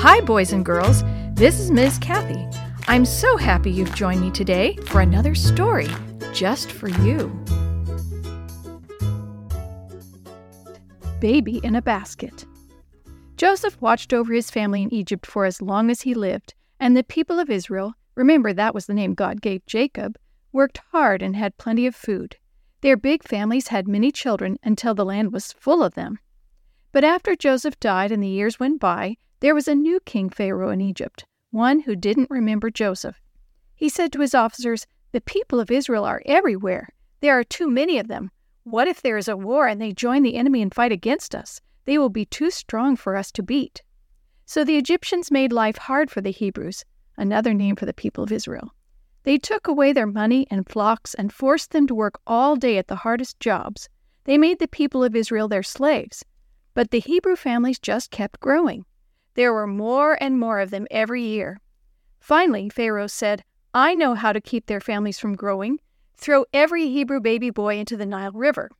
Hi, boys and girls. This is Ms. Kathy. I'm so happy you've joined me today for another story just for you. Baby in a Basket. Joseph watched over his family in Egypt for as long as he lived, and the people of Israel, remember that was the name God gave Jacob, worked hard and had plenty of food. Their big families had many children until the land was full of them. But after Joseph died and the years went by, there was a new king Pharaoh in Egypt, one who didn't remember Joseph. He said to his officers, The people of Israel are everywhere. There are too many of them. What if there is a war and they join the enemy and fight against us? They will be too strong for us to beat. So the Egyptians made life hard for the Hebrews, another name for the people of Israel. They took away their money and flocks and forced them to work all day at the hardest jobs. They made the people of Israel their slaves. But the Hebrew families just kept growing. There were more and more of them every year. Finally, Pharaoh said, I know how to keep their families from growing. Throw every Hebrew baby boy into the Nile River.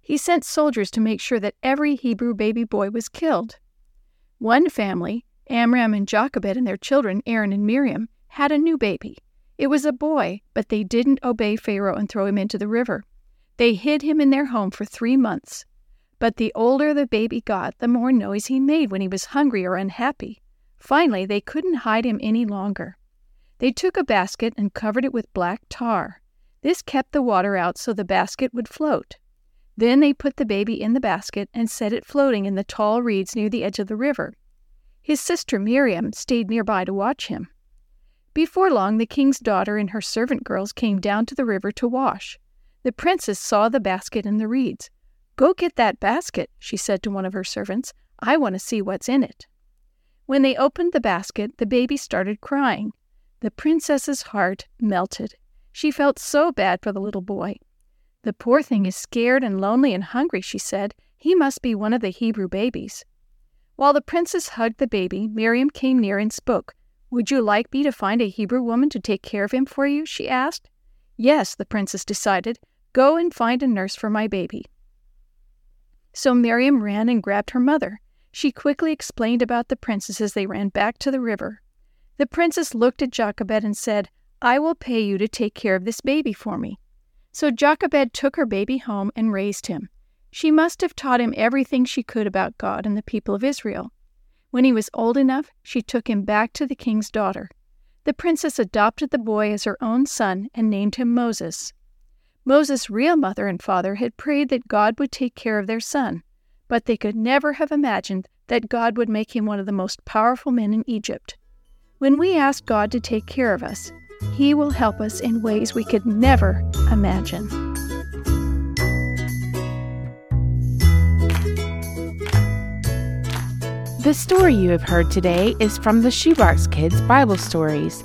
He sent soldiers to make sure that every Hebrew baby boy was killed. One family, Amram and Jochebed and their children, Aaron and Miriam, had a new baby. It was a boy, but they didn't obey Pharaoh and throw him into the river. They hid him in their home for three months. But the older the baby got, the more noise he made when he was hungry or unhappy. Finally, they couldn't hide him any longer. They took a basket and covered it with black tar. This kept the water out so the basket would float. Then they put the baby in the basket and set it floating in the tall reeds near the edge of the river. His sister Miriam stayed nearby to watch him. Before long, the king's daughter and her servant girls came down to the river to wash. The princess saw the basket in the reeds. Go get that basket, she said to one of her servants. I want to see what's in it. When they opened the basket, the baby started crying. The princess's heart melted. She felt so bad for the little boy. The poor thing is scared and lonely and hungry, she said. He must be one of the Hebrew babies. While the princess hugged the baby, Miriam came near and spoke. Would you like me to find a Hebrew woman to take care of him for you? she asked. Yes, the princess decided. Go and find a nurse for my baby. So Miriam ran and grabbed her mother. She quickly explained about the princess as they ran back to the river. The princess looked at Jochebed and said, I will pay you to take care of this baby for me. So Jochebed took her baby home and raised him. She must have taught him everything she could about God and the people of Israel. When he was old enough, she took him back to the king's daughter. The princess adopted the boy as her own son and named him Moses. Moses' real mother and father had prayed that God would take care of their son, but they could never have imagined that God would make him one of the most powerful men in Egypt. When we ask God to take care of us, He will help us in ways we could never imagine. The story you have heard today is from the Shoebox Kids Bible Stories